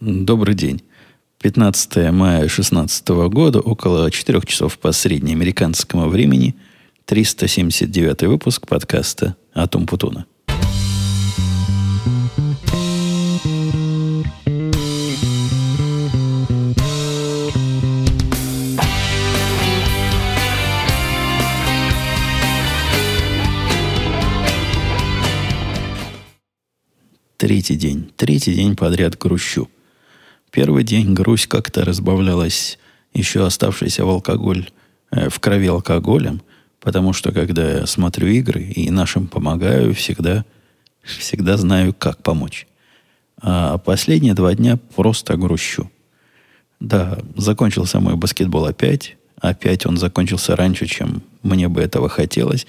Добрый день. 15 мая 2016 года, около 4 часов по среднеамериканскому времени, 379 выпуск подкаста «Атум Путуна». Третий день. Третий день подряд грущу. Первый день грусть как-то разбавлялась еще оставшийся в алкоголь, э, в крови алкоголем, потому что когда я смотрю игры и нашим помогаю, всегда, всегда знаю, как помочь. А последние два дня просто грущу. Да, закончился мой баскетбол опять. Опять он закончился раньше, чем мне бы этого хотелось.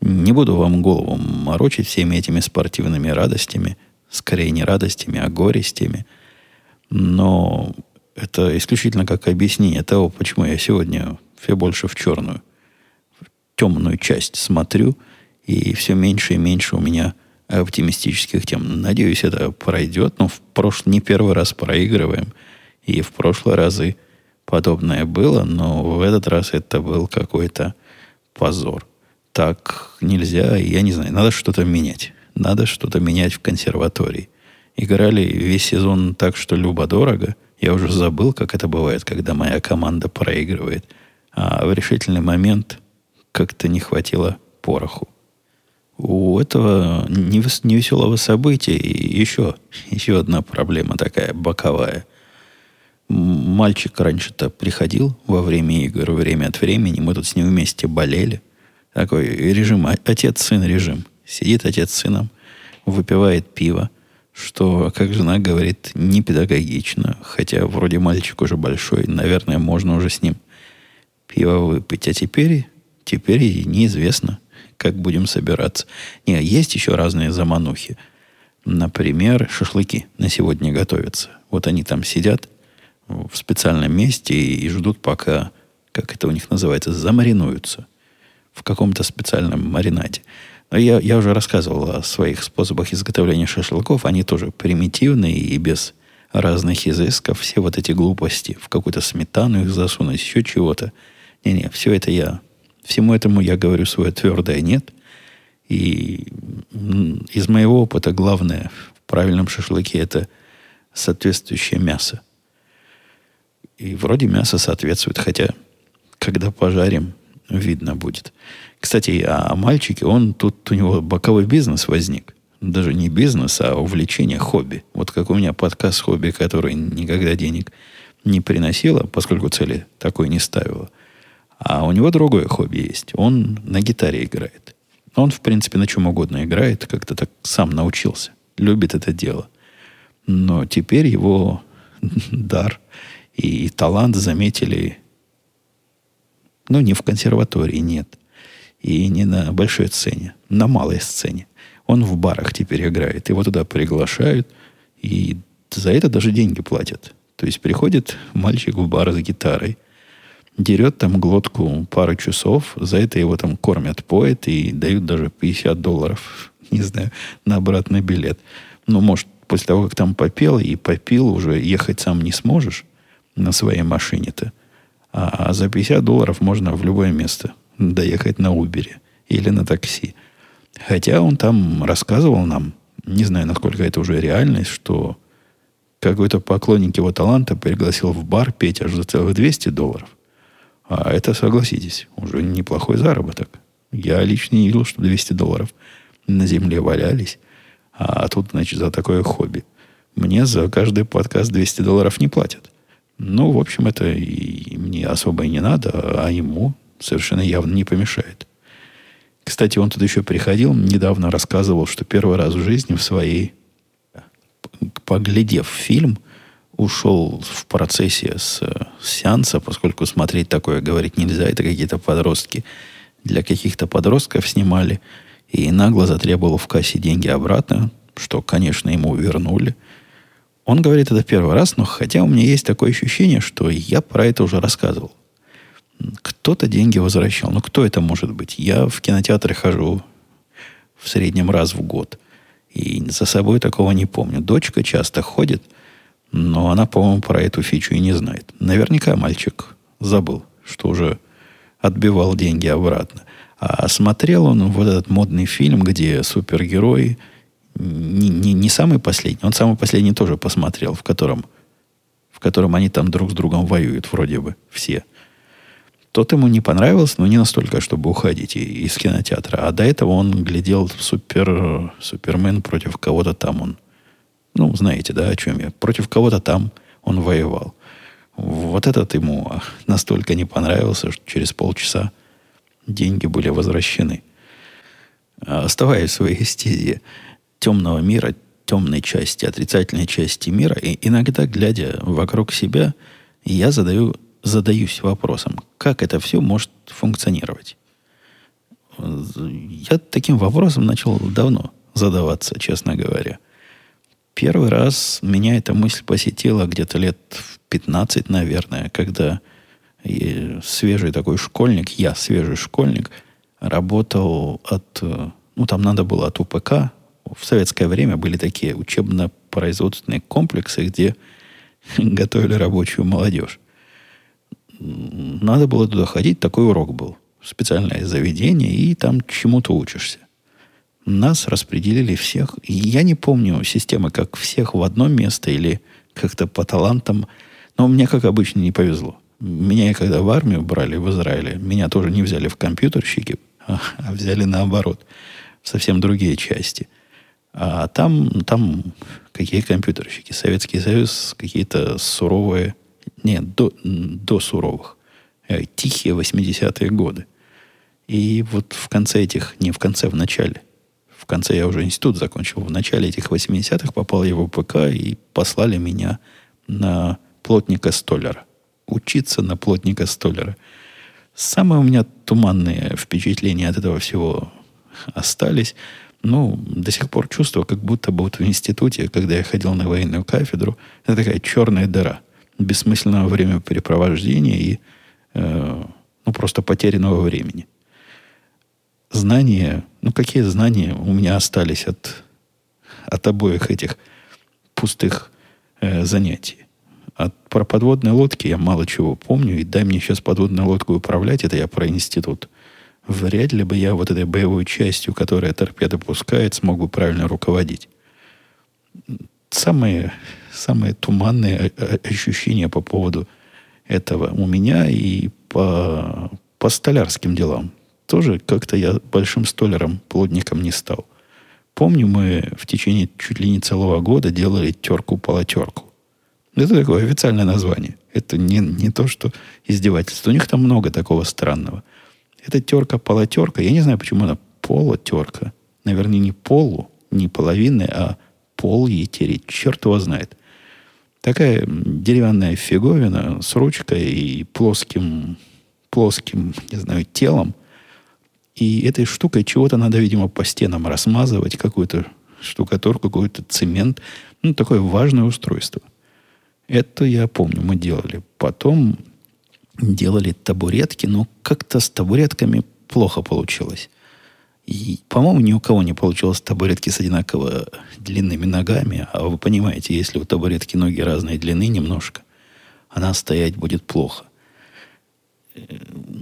Не буду вам голову морочить всеми этими спортивными радостями – скорее не радостями, а горестями. Но это исключительно как объяснение того, почему я сегодня все больше в черную, в темную часть смотрю, и все меньше и меньше у меня оптимистических тем. Надеюсь, это пройдет. Но в прошлый, не первый раз проигрываем. И в прошлые разы подобное было, но в этот раз это был какой-то позор. Так нельзя, я не знаю, надо что-то менять. Надо что-то менять в консерватории. Играли весь сезон так, что любо-дорого. Я уже забыл, как это бывает, когда моя команда проигрывает. А в решительный момент как-то не хватило пороху. У этого невеселого события еще, еще одна проблема такая боковая. Мальчик раньше-то приходил во время игр, время от времени. Мы тут с ним вместе болели. Такой режим, отец-сын режим. Сидит отец с сыном, выпивает пиво, что, как жена говорит, не педагогично, хотя вроде мальчик уже большой, наверное, можно уже с ним пиво выпить. А теперь, теперь неизвестно, как будем собираться. Не, есть еще разные заманухи. Например, шашлыки на сегодня готовятся. Вот они там сидят в специальном месте и, и ждут, пока, как это у них называется, замаринуются в каком-то специальном маринаде. Я, я уже рассказывал о своих способах изготовления шашлыков. Они тоже примитивные и без разных изысков. Все вот эти глупости. В какую-то сметану их засунуть, еще чего-то. Не-не, все это я... Всему этому я говорю свое твердое «нет». И из моего опыта главное в правильном шашлыке – это соответствующее мясо. И вроде мясо соответствует, хотя когда пожарим, видно будет. Кстати, о мальчике, он тут у него боковой бизнес возник. Даже не бизнес, а увлечение, хобби. Вот как у меня подкаст хобби, который никогда денег не приносило, поскольку цели такой не ставила. А у него другое хобби есть. Он на гитаре играет. Он, в принципе, на чем угодно играет, как-то так сам научился. Любит это дело. Но теперь его дар и талант заметили но не в консерватории, нет. И не на большой сцене, на малой сцене. Он в барах теперь играет. Его туда приглашают, и за это даже деньги платят. То есть приходит мальчик в бар с гитарой, дерет там глотку пару часов, за это его там кормят, поет и дают даже 50 долларов, не знаю, на обратный билет. Ну, может, после того, как там попел и попил, уже ехать сам не сможешь на своей машине-то. А за 50 долларов можно в любое место доехать на Убере или на такси. Хотя он там рассказывал нам, не знаю, насколько это уже реальность, что какой-то поклонник его таланта пригласил в бар петь аж за целых 200 долларов. А это, согласитесь, уже неплохой заработок. Я лично не видел, что 200 долларов на земле валялись. А тут, значит, за такое хобби. Мне за каждый подкаст 200 долларов не платят. Ну, в общем, это и мне особо и не надо, а ему совершенно явно не помешает. Кстати, он тут еще приходил, недавно рассказывал, что первый раз в жизни в своей, поглядев фильм, ушел в процессе с, с сеанса, поскольку смотреть такое говорить нельзя, это какие-то подростки. Для каких-то подростков снимали, и нагло затребовал в кассе деньги обратно, что, конечно, ему вернули – он говорит это первый раз, но хотя у меня есть такое ощущение, что я про это уже рассказывал. Кто-то деньги возвращал. Но кто это может быть? Я в кинотеатры хожу в среднем раз в год. И за собой такого не помню. Дочка часто ходит, Но она, по-моему, про эту фичу и не знает. Наверняка мальчик забыл, что уже отбивал деньги обратно. А смотрел он вот этот модный фильм, где супергерои не, не, не самый последний, он самый последний тоже посмотрел, в котором, в котором они там друг с другом воюют, вроде бы, все. Тот ему не понравился, но не настолько, чтобы уходить из кинотеатра. А до этого он глядел супер, Супермен против кого-то там он. Ну, знаете, да, о чем я. Против кого-то там он воевал. Вот этот ему настолько не понравился, что через полчаса деньги были возвращены. Оставаясь в своей стезе темного мира, темной части, отрицательной части мира, и иногда, глядя вокруг себя, я задаю задаюсь вопросом, как это все может функционировать. Я таким вопросом начал давно задаваться, честно говоря. Первый раз меня эта мысль посетила где-то лет в 15, наверное, когда свежий такой школьник, я свежий школьник, работал от, ну там надо было от УПК. В советское время были такие учебно-производственные комплексы, где готовили рабочую молодежь надо было туда ходить, такой урок был. Специальное заведение, и там чему-то учишься. Нас распределили всех. Я не помню системы, как всех в одно место или как-то по талантам. Но мне, как обычно, не повезло. Меня, когда в армию брали в Израиле, меня тоже не взяли в компьютерщики, а, а взяли наоборот, совсем другие части. А там, там какие компьютерщики? Советский Союз, какие-то суровые нет, до, до суровых. Э, тихие 80-е годы. И вот в конце этих, не в конце, в начале, в конце я уже институт закончил, в начале этих 80-х попал я в УПК и послали меня на плотника-столяра. Учиться на плотника-столяра. Самые у меня туманные впечатления от этого всего остались. Ну, до сих пор чувствую, как будто бы вот в институте, когда я ходил на военную кафедру, это такая черная дыра – бессмысленного времяпрепровождения и э, ну, просто потерянного времени. Знания, ну какие знания у меня остались от, от обоих этих пустых э, занятий. От, про подводные лодки я мало чего помню, и дай мне сейчас подводную лодку управлять, это я про институт. Вряд ли бы я вот этой боевой частью, которая торпеды пускает, смог бы правильно руководить. Самые самые туманные ощущения по поводу этого у меня и по, по столярским делам. Тоже как-то я большим столяром, плотником не стал. Помню, мы в течение чуть ли не целого года делали терку-полотерку. Это такое официальное название. Это не, не то, что издевательство. У них там много такого странного. Это терка-полотерка. Я не знаю, почему она полотерка. Наверное, не полу, не половины, а пол ей тереть. Черт его знает. Такая деревянная фиговина с ручкой и плоским, плоским, не знаю, телом. И этой штукой чего-то надо, видимо, по стенам размазывать, какую-то штукатурку, какой-то цемент. Ну, такое важное устройство. Это я помню, мы делали. Потом делали табуретки, но как-то с табуретками плохо получилось. И, по-моему, ни у кого не получилось табуретки с одинаково длинными ногами. А вы понимаете, если у табуретки ноги разной длины немножко, она стоять будет плохо.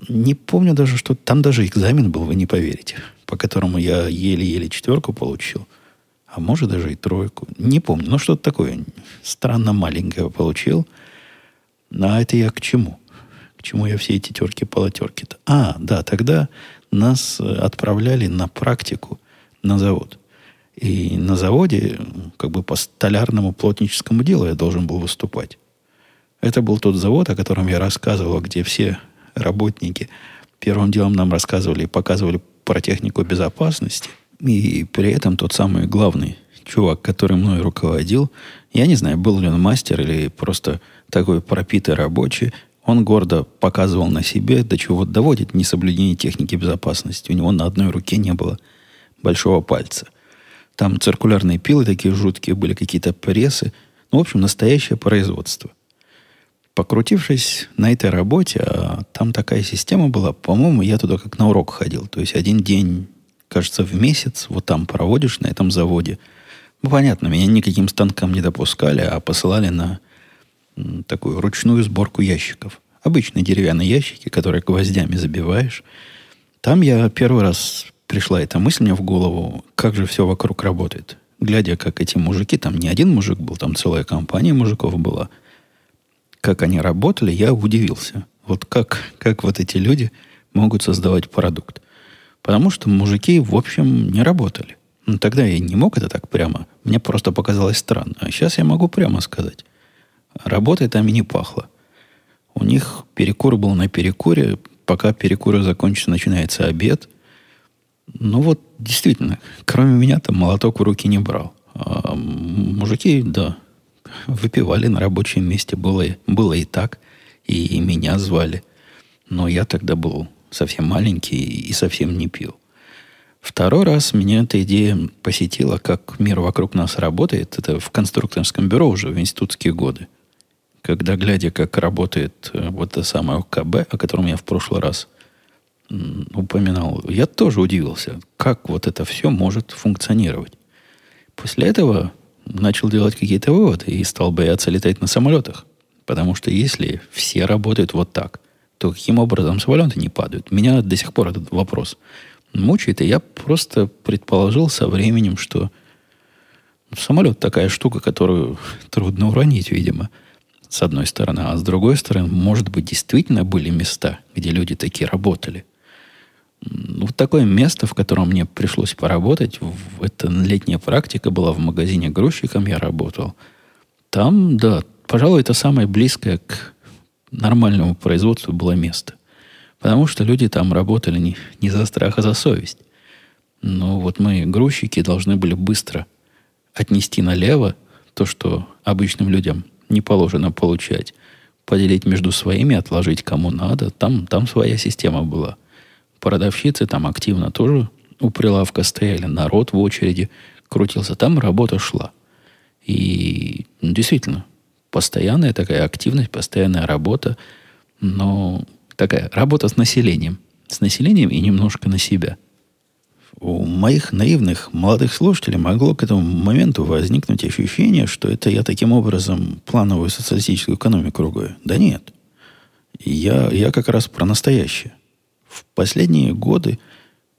Не помню даже, что там даже экзамен был, вы не поверите, по которому я еле-еле четверку получил. А может даже и тройку. Не помню. Но что-то такое странно маленькое получил. А это я к чему? К чему я все эти терки-полотерки-то? А, да, тогда нас э, отправляли на практику на завод. И на заводе, как бы по столярному плотническому делу я должен был выступать. Это был тот завод, о котором я рассказывал, где все работники первым делом нам рассказывали и показывали про технику безопасности. И при этом тот самый главный чувак, который мной руководил, я не знаю, был ли он мастер или просто такой пропитый рабочий, он гордо показывал на себе, до чего доводит несоблюдение техники безопасности. У него на одной руке не было большого пальца. Там циркулярные пилы такие жуткие были, какие-то прессы. Ну, в общем, настоящее производство. Покрутившись на этой работе, а там такая система была, по-моему, я туда как на урок ходил. То есть один день, кажется, в месяц вот там проводишь на этом заводе. Ну, понятно, меня никаким станкам не допускали, а посылали на такую ручную сборку ящиков. Обычные деревянные ящики, которые гвоздями забиваешь. Там я первый раз пришла эта мысль мне в голову, как же все вокруг работает. Глядя, как эти мужики, там не один мужик был, там целая компания мужиков была, как они работали, я удивился. Вот как, как вот эти люди могут создавать продукт. Потому что мужики, в общем, не работали. Ну, тогда я не мог это так прямо. Мне просто показалось странно. А сейчас я могу прямо сказать. Работой там и не пахло. У них перекур был на перекуре. Пока перекуры закончится, начинается обед. Ну вот, действительно, кроме меня там молоток в руки не брал. А мужики, да, выпивали на рабочем месте. Было, было и так. И меня звали. Но я тогда был совсем маленький и совсем не пил. Второй раз меня эта идея посетила, как мир вокруг нас работает. Это в конструкторском бюро уже в институтские годы. Когда, глядя, как работает э, вот это самое ОКБ, о котором я в прошлый раз упоминал, я тоже удивился, как вот это все может функционировать. После этого начал делать какие-то выводы и стал бояться летать на самолетах. Потому что если все работают вот так, то каким образом самолеты не падают? Меня до сих пор этот вопрос мучает, и я просто предположил со временем, что самолет такая штука, которую трудно уронить, видимо, с одной стороны. А с другой стороны, может быть, действительно были места, где люди такие работали. Ну, такое место, в котором мне пришлось поработать, это летняя практика была в магазине грузчиком, я работал. Там, да, пожалуй, это самое близкое к нормальному производству было место. Потому что люди там работали не, не за страх, а за совесть. Но вот мы, грузчики, должны были быстро отнести налево то, что обычным людям не положено получать, поделить между своими, отложить кому надо. Там, там своя система была – Продавщицы там активно тоже у прилавка стояли, народ в очереди крутился. Там работа шла. И ну, действительно, постоянная такая активность, постоянная работа, но такая работа с населением. С населением и немножко на себя. У моих наивных молодых слушателей могло к этому моменту возникнуть ощущение, что это я таким образом плановую социалистическую экономику ругаю. Да нет. Я, я как раз про настоящее. В последние годы,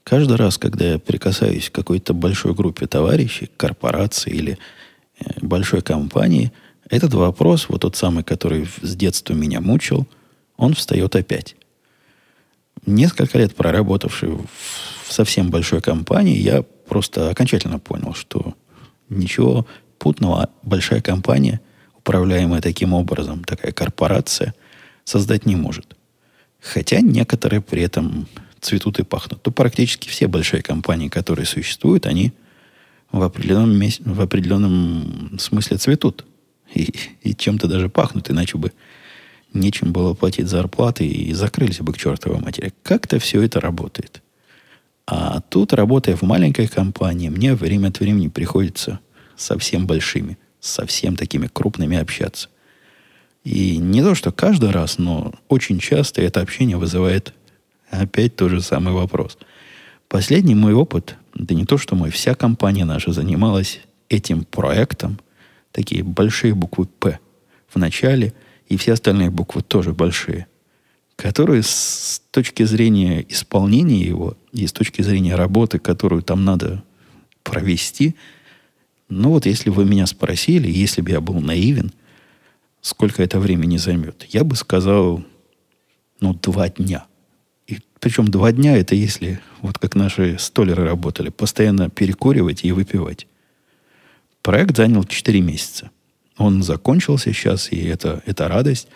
каждый раз, когда я прикасаюсь к какой-то большой группе товарищей, корпорации или э, большой компании, этот вопрос, вот тот самый, который с детства меня мучил, он встает опять. Несколько лет проработавший в совсем большой компании, я просто окончательно понял, что ничего путного большая компания, управляемая таким образом, такая корпорация, создать не может. Хотя некоторые при этом цветут и пахнут. То практически все большие компании, которые существуют, они в определенном, в определенном смысле цветут. И, и чем-то даже пахнут, иначе бы нечем было платить зарплаты и закрылись бы к чертовой матери. Как-то все это работает. А тут, работая в маленькой компании, мне время от времени приходится совсем большими, совсем такими крупными общаться. И не то, что каждый раз, но очень часто это общение вызывает опять тот же самый вопрос. Последний мой опыт, да не то, что мой, вся компания наша занималась этим проектом, такие большие буквы «П» в начале, и все остальные буквы тоже большие, которые с точки зрения исполнения его и с точки зрения работы, которую там надо провести, ну вот если вы меня спросили, если бы я был наивен – сколько это времени займет? Я бы сказал, ну, два дня. И причем два дня это если, вот как наши столеры работали, постоянно перекуривать и выпивать. Проект занял 4 месяца. Он закончился сейчас, и это, это радость.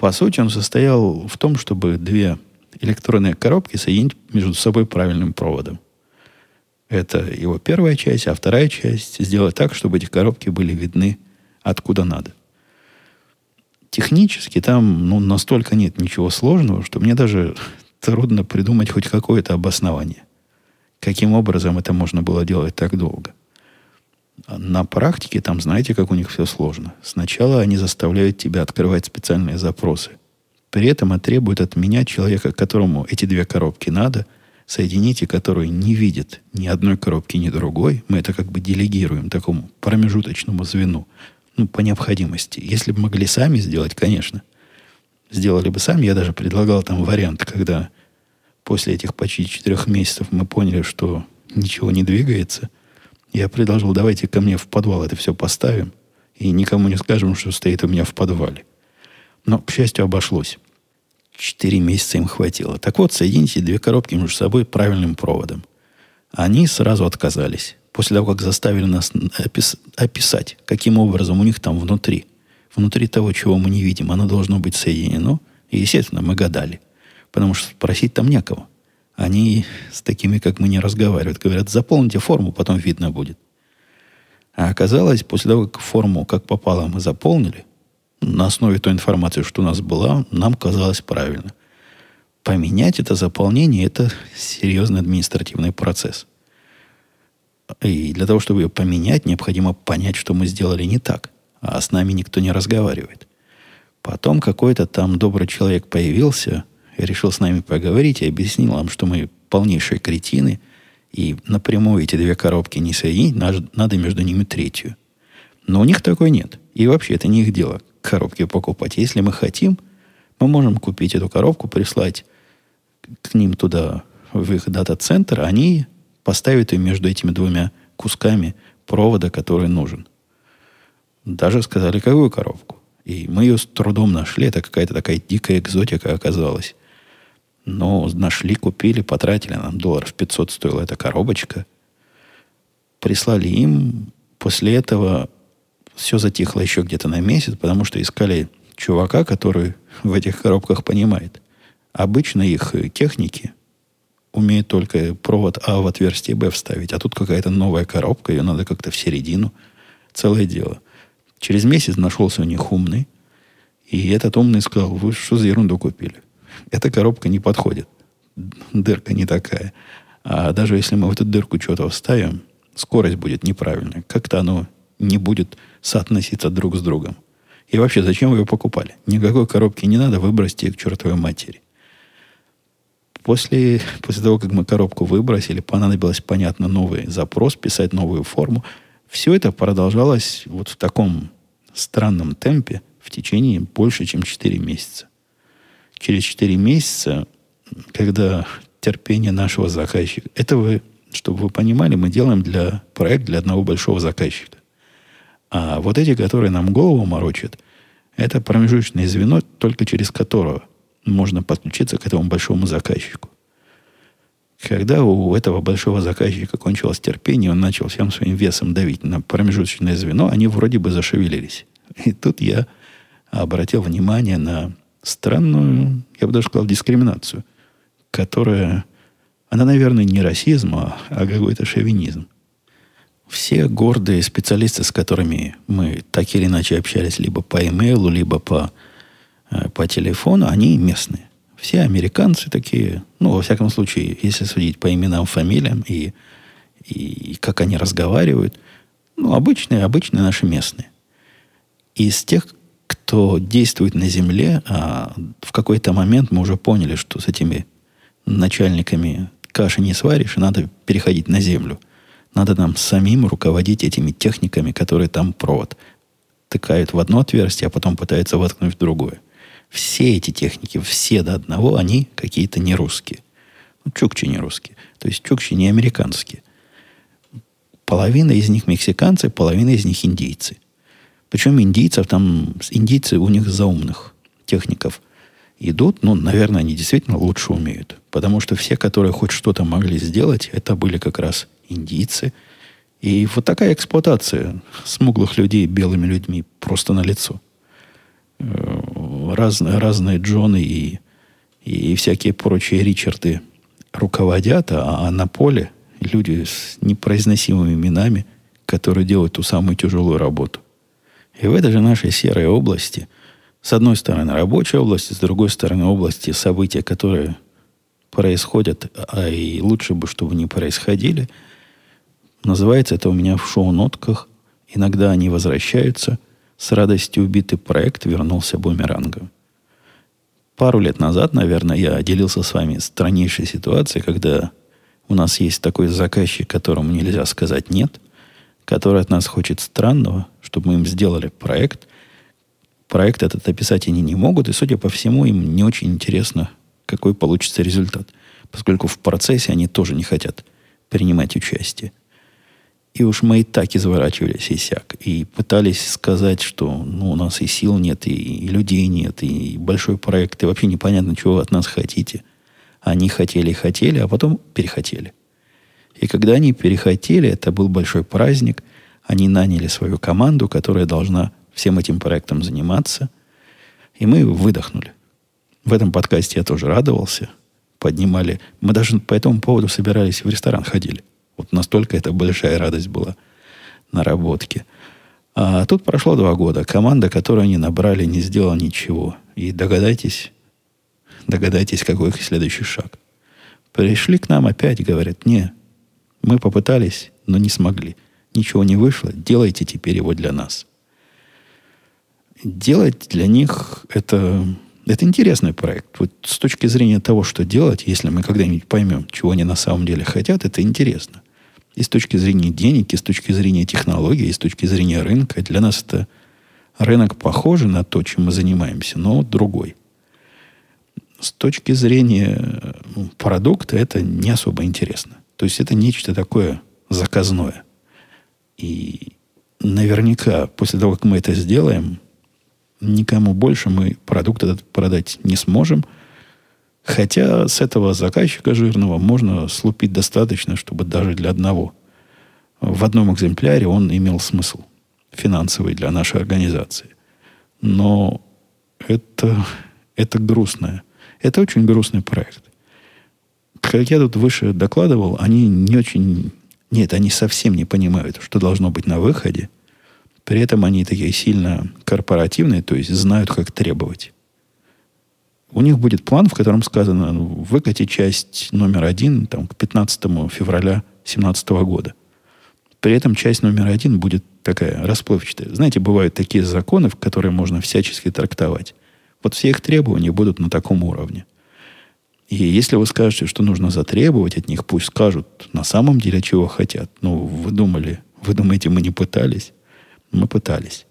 По сути, он состоял в том, чтобы две электронные коробки соединить между собой правильным проводом. Это его первая часть, а вторая часть сделать так, чтобы эти коробки были видны откуда надо технически там ну, настолько нет ничего сложного, что мне даже трудно придумать хоть какое-то обоснование. Каким образом это можно было делать так долго? На практике там знаете, как у них все сложно. Сначала они заставляют тебя открывать специальные запросы. При этом требуют от меня, человека, которому эти две коробки надо, соедините, который не видит ни одной коробки, ни другой. Мы это как бы делегируем такому промежуточному звену. Ну, по необходимости. Если бы могли сами сделать, конечно. Сделали бы сами. Я даже предлагал там вариант, когда после этих почти четырех месяцев мы поняли, что ничего не двигается. Я предложил, давайте ко мне в подвал это все поставим. И никому не скажем, что стоит у меня в подвале. Но, к счастью, обошлось. Четыре месяца им хватило. Так вот, соедините две коробки между собой правильным проводом. Они сразу отказались. После того, как заставили нас опис- описать, каким образом у них там внутри, внутри того, чего мы не видим, оно должно быть соединено. И, естественно, мы гадали. Потому что спросить там некого. Они с такими, как мы, не разговаривают. Говорят, заполните форму, потом видно будет. А оказалось, после того, как форму, как попало, мы заполнили, на основе той информации, что у нас была, нам казалось правильно. Поменять это заполнение – это серьезный административный процесс. И для того, чтобы ее поменять, необходимо понять, что мы сделали не так. А с нами никто не разговаривает. Потом какой-то там добрый человек появился решил с нами поговорить и объяснил нам, что мы полнейшие кретины, и напрямую эти две коробки не соединить, надо между ними третью. Но у них такой нет. И вообще это не их дело коробки покупать. Если мы хотим, мы можем купить эту коробку, прислать к ним туда, в их дата-центр, они поставят ее между этими двумя кусками провода, который нужен. Даже сказали, какую коробку. И мы ее с трудом нашли. Это какая-то такая дикая экзотика оказалась. Но нашли, купили, потратили. Нам долларов 500 стоила эта коробочка. Прислали им. После этого все затихло еще где-то на месяц, потому что искали чувака, который в этих коробках понимает. Обычно их техники умеют только провод А в отверстие Б вставить, а тут какая-то новая коробка, ее надо как-то в середину. Целое дело. Через месяц нашелся у них умный, и этот умный сказал, вы что за ерунду купили? Эта коробка не подходит. Дырка не такая. А даже если мы в эту дырку что-то вставим, скорость будет неправильная. Как-то оно не будет соотноситься друг с другом. И вообще, зачем вы ее покупали? Никакой коробки не надо, выбросьте ее к чертовой матери. После, после того, как мы коробку выбросили, понадобилось, понятно, новый запрос, писать новую форму. Все это продолжалось вот в таком странном темпе в течение больше, чем 4 месяца. Через 4 месяца, когда терпение нашего заказчика... Это вы, чтобы вы понимали, мы делаем для проект для одного большого заказчика. А вот эти, которые нам голову морочат, это промежуточное звено, только через которое можно подключиться к этому большому заказчику. Когда у этого большого заказчика кончилось терпение, он начал всем своим весом давить на промежуточное звено, они вроде бы зашевелились. И тут я обратил внимание на странную, я бы даже сказал, дискриминацию, которая, она, наверное, не расизм, а, а какой-то шовинизм. Все гордые специалисты, с которыми мы так или иначе общались либо по имейлу, либо по, э, по телефону, они местные. Все американцы такие, ну, во всяком случае, если судить по именам, фамилиям и, и как они разговаривают, ну, обычные, обычные наши местные. Из тех, кто действует на земле, а в какой-то момент мы уже поняли, что с этими начальниками каши не сваришь, и надо переходить на землю – надо нам самим руководить этими техниками, которые там провод тыкают в одно отверстие, а потом пытаются воткнуть в другое. Все эти техники, все до одного, они какие-то не русские. Ну, чукчи не русские. То есть чукчи не американские. Половина из них мексиканцы, половина из них индейцы. Причем индийцев там, индийцы у них заумных техников идут, ну, наверное, они действительно лучше умеют. Потому что все, которые хоть что-то могли сделать, это были как раз индийцы. И вот такая эксплуатация смуглых людей белыми людьми просто на лицо. Э, разные, разные Джоны и, и всякие прочие Ричарды руководят, а, а на поле люди с непроизносимыми именами, которые делают ту самую тяжелую работу. И в этой же нашей серой области, с одной стороны рабочая область, с другой стороны области события, которые происходят, а и лучше бы, чтобы не происходили – Называется это у меня в шоу-нотках. Иногда они возвращаются. С радостью убитый проект вернулся бумерангом. Пару лет назад, наверное, я делился с вами страннейшей ситуацией, когда У нас есть такой заказчик, которому нельзя сказать «нет», который от нас хочет странного, чтобы мы им сделали проект. Проект этот описать они не могут, и, судя по всему, им не очень интересно, какой получится результат, поскольку в процессе они тоже не хотят принимать участие. И уж мы и так изворачивались и сяк. И пытались сказать, что ну, у нас и сил нет, и, и людей нет, и большой проект, и вообще непонятно, чего вы от нас хотите. Они хотели и хотели, а потом перехотели. И когда они перехотели, это был большой праздник. Они наняли свою команду, которая должна всем этим проектом заниматься. И мы выдохнули. В этом подкасте я тоже радовался. Поднимали. Мы даже по этому поводу собирались в ресторан ходили. Вот настолько это большая радость была наработки. А тут прошло два года. Команда, которую они набрали, не сделала ничего. И догадайтесь, догадайтесь, какой их следующий шаг. Пришли к нам опять, говорят, не, мы попытались, но не смогли. Ничего не вышло, делайте теперь его для нас. Делать для них это, это интересный проект. Вот с точки зрения того, что делать, если мы когда-нибудь поймем, чего они на самом деле хотят, это интересно. И с точки зрения денег, и с точки зрения технологий, и с точки зрения рынка. Для нас это рынок похожий на то, чем мы занимаемся, но другой. С точки зрения ну, продукта это не особо интересно. То есть это нечто такое заказное. И наверняка после того, как мы это сделаем, никому больше мы продукт этот продать не сможем – Хотя с этого заказчика жирного можно слупить достаточно, чтобы даже для одного в одном экземпляре он имел смысл финансовый для нашей организации. Но это, это грустное. Это очень грустный проект. Как я тут выше докладывал, они не очень... Нет, они совсем не понимают, что должно быть на выходе. При этом они такие сильно корпоративные, то есть знают, как требовать. У них будет план, в котором сказано ну, выкатить часть номер один там, к 15 февраля 2017 года. При этом часть номер один будет такая расплывчатая. Знаете, бывают такие законы, в которые можно всячески трактовать. Вот все их требования будут на таком уровне. И если вы скажете, что нужно затребовать от них, пусть скажут на самом деле, чего хотят. Ну, вы думали, вы думаете, мы не пытались? Мы пытались.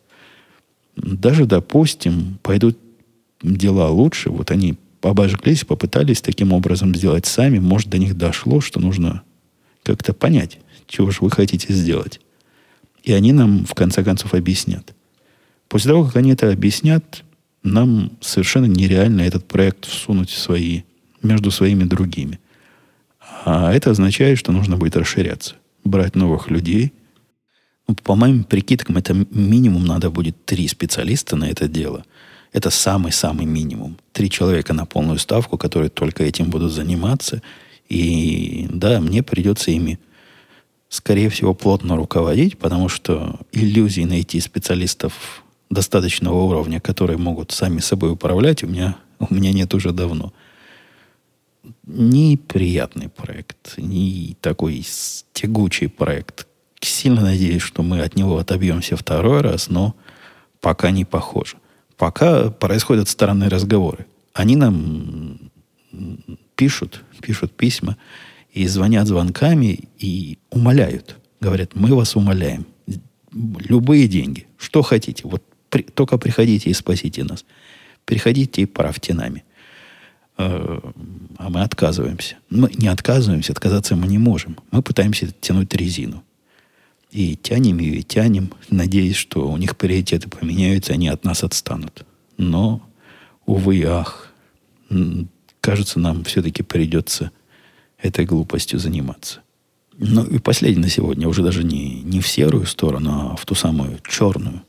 Даже, допустим, пойдут дела лучше, вот они обожглись, попытались таким образом сделать сами, может, до них дошло, что нужно как-то понять, чего же вы хотите сделать. И они нам, в конце концов, объяснят. После того, как они это объяснят, нам совершенно нереально этот проект всунуть в свои, между своими другими. А это означает, что нужно будет расширяться, брать новых людей. Ну, по моим прикидкам, это минимум надо будет три специалиста на это дело – это самый-самый минимум. Три человека на полную ставку, которые только этим будут заниматься. И да, мне придется ими, скорее всего, плотно руководить, потому что иллюзий найти специалистов достаточного уровня, которые могут сами собой управлять, у меня, у меня нет уже давно. Неприятный проект, не такой тягучий проект. Сильно надеюсь, что мы от него отобьемся второй раз, но пока не похоже. Пока происходят странные разговоры. Они нам пишут, пишут письма и звонят звонками и умоляют. Говорят, мы вас умоляем. Любые деньги. Что хотите. Вот при, только приходите и спасите нас. Приходите и правьте нами. А мы отказываемся. Мы не отказываемся, отказаться мы не можем. Мы пытаемся тянуть резину. И тянем ее, и тянем, надеясь, что у них приоритеты поменяются, они от нас отстанут. Но, увы и ах, кажется, нам все-таки придется этой глупостью заниматься. Ну и последний на сегодня, уже даже не, не в серую сторону, а в ту самую черную.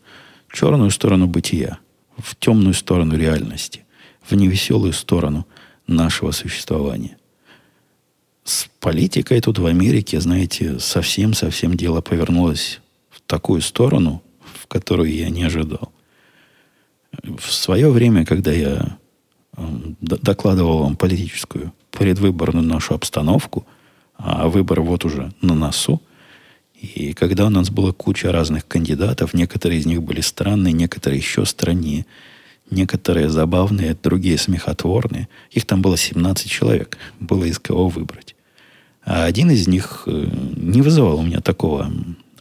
Черную сторону бытия, в темную сторону реальности, в невеселую сторону нашего существования с политикой тут в Америке, знаете, совсем-совсем дело повернулось в такую сторону, в которую я не ожидал. В свое время, когда я эм, докладывал вам политическую предвыборную нашу обстановку, а выбор вот уже на носу, и когда у нас была куча разных кандидатов, некоторые из них были странные, некоторые еще страннее, некоторые забавные, другие смехотворные. Их там было 17 человек, было из кого выбрать. А один из них э, не вызывал у меня такого